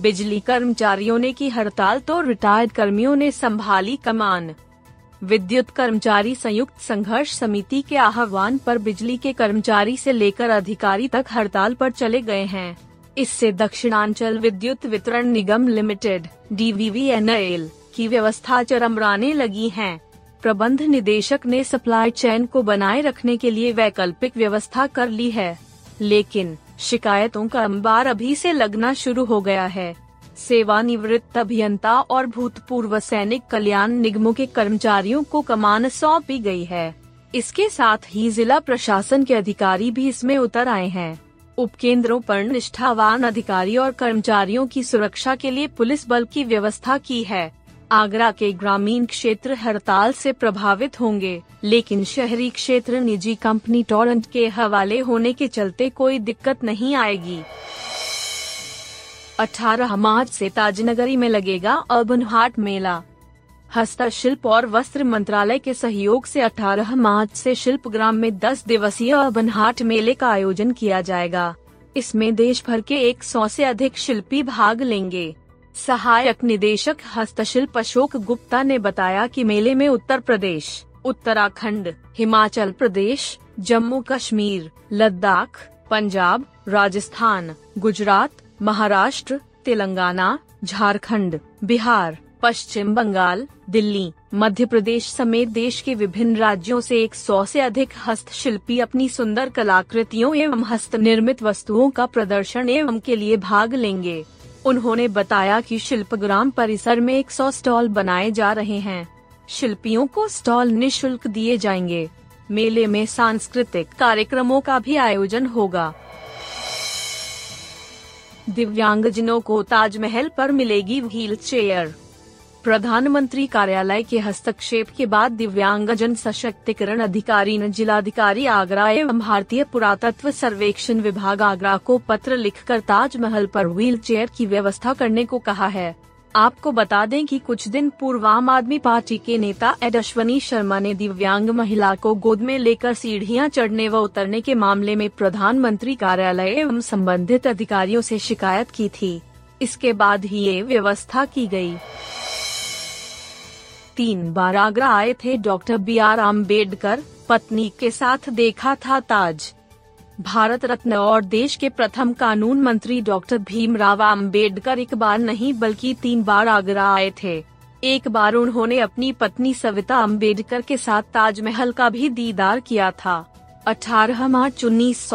बिजली कर्मचारियों ने की हड़ताल तो रिटायर्ड कर्मियों ने संभाली कमान। विद्युत कर्मचारी संयुक्त संघर्ष समिति के आह्वान पर बिजली के कर्मचारी से लेकर अधिकारी तक हड़ताल पर चले गए हैं। इससे दक्षिणांचल विद्युत वितरण निगम लिमिटेड डी की व्यवस्था चरमराने लगी है। प्रबंध निदेशक ने सप्लाई चेन को बनाए रखने के लिए वैकल्पिक व्यवस्था कर ली है। लेकिन शिकायतों का अंबार अभी से लगना शुरू हो गया है। सेवानिवृत्त अभियंता और भूतपूर्व सैनिक कल्याण निगमों के कर्मचारियों को कमान सौंपी गई है। इसके साथ ही जिला प्रशासन के अधिकारी भी इसमें उतर आए हैं। उपकेंद्रों पर निष्ठावान अधिकारी और कर्मचारियों की सुरक्षा के लिए पुलिस बल की व्यवस्था की है। आगरा के ग्रामीण क्षेत्र हड़ताल से प्रभावित होंगे, लेकिन शहरी क्षेत्र निजी कंपनी टोरेंट के हवाले होने के चलते कोई दिक्कत नहीं आएगी। 18 मार्च से ताजनगरी में लगेगा अर्बन हाट मेला। हस्तशिल्प और वस्त्र मंत्रालय के सहयोग से 18 मार्च से शिल्प ग्राम में 10 दिवसीय अर्बन हाट मेले का आयोजन किया जाएगा। इसमें देश भर के 100 से अधिक शिल्पी भाग लेंगे। सहायक निदेशक हस्तशिल्प अशोक गुप्ता ने बताया कि मेले में उत्तर प्रदेश उत्तराखंड, हिमाचल प्रदेश जम्मू कश्मीर लद्दाख पंजाब राजस्थान गुजरात महाराष्ट्र तेलंगाना झारखंड, बिहार पश्चिम बंगाल दिल्ली मध्य प्रदेश समेत देश के विभिन्न राज्यों से 100 से अधिक हस्तशिल्पी अपनी सुंदर कलाकृतियों एवं हस्त निर्मित वस्तुओं का प्रदर्शन एवं के लिए भाग लेंगे। उन्होंने बताया कि शिल्पग्राम परिसर में 100 स्टॉल बनाए जा रहे हैं। शिल्पियों को स्टॉल निशुल्क दिए जाएँगे। मेले में सांस्कृतिक कार्यक्रमों का भी आयोजन होगा। दिव्यांगजनों को ताजमहल पर मिलेगी व्हील चेयर प्रधानमंत्री कार्यालय के हस्तक्षेप के बाद दिव्यांगजन सशक्तिकरण अधिकारी ने जिलाधिकारी आगरा एवं भारतीय पुरातत्व सर्वेक्षण विभाग आगरा को पत्र लिखकर ताजमहल पर व्हील चेयर की व्यवस्था करने को कहा है आपको बता दें कि कुछ दिन पूर्व आम आदमी पार्टी के नेता एड अश्वनी शर्मा ने दिव्यांग महिला को गोद में लेकर सीढ़ियाँ चढ़ने व उतरने के मामले में प्रधानमंत्री कार्यालय एवं संबंधित अधिकारियों से शिकायत की थी इसके बाद ही ये व्यवस्था की गई। तीन बार आगरा आए थे डॉक्टर बी आर अंबेडकर पत्नी के साथ देखा था ताज। भारत रत्न और देश के प्रथम कानून मंत्री डॉक्टर भीमराव अंबेडकर एक बार नहीं बल्कि तीन बार आगरा आए थे। एक बार उन्होंने अपनी पत्नी सविता अंबेडकर के साथ ताजमहल का भी दीदार किया था। 18 मार्च उन्नीस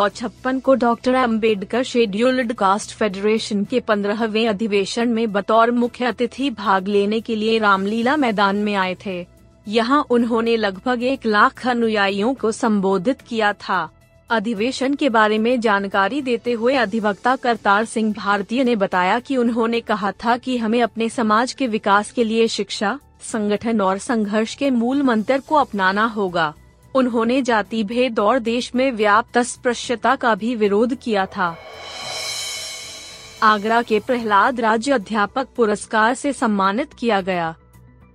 को doctor Ambedkar scheduled caste federation के पंद्रहवें अधिवेशन में बतौर मुख्य अतिथि भाग लेने के लिए रामलीला मैदान में आए थे। यहाँ उन्होंने लगभग एक लाख अनुयायियों को संबोधित किया था। अधिवेशन के बारे में जानकारी देते हुए अधिवक्ता करतार सिंह भारतीय ने बताया कि उन्होंने कहा था कि हमें अपने समाज के विकास के लिए शिक्षा, संगठन और संघर्ष के मूल मंत्र को अपनाना होगा। उन्होंने जाति भेद और देश में व्याप्त अस्पृश्यता का भी विरोध किया था। आगरा के प्रहलाद राज्य अध्यापक पुरस्कार से सम्मानित किया गया।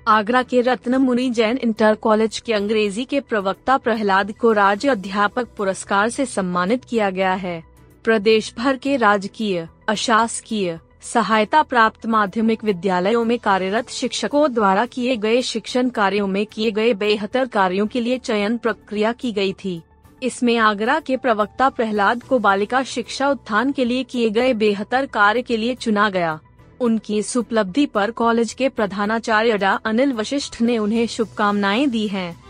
आगरा के रत्न मुनि जैन इंटर कॉलेज के अंग्रेज़ी के प्रवक्ता प्रहलाद को राज्य अध्यापक पुरस्कार से सम्मानित किया गया है। प्रदेश भर के राजकीय, अशासकीय सहायता प्राप्त माध्यमिक विद्यालयों में कार्यरत शिक्षकों द्वारा किए गए शिक्षण कार्यों में किए गए बेहतर कार्यों के लिए चयन प्रक्रिया की गई थी। इसमें आगरा के प्रवक्ता प्रहलाद को बालिका शिक्षा उत्थान के लिए किए गए बेहतर कार्य के लिए चुना गया। उनकी इस उपलब्धि पर कॉलेज के प्रधानाचार्य डा. अनिल वशिष्ठ ने उन्हें शुभकामनाएँ दी हैं।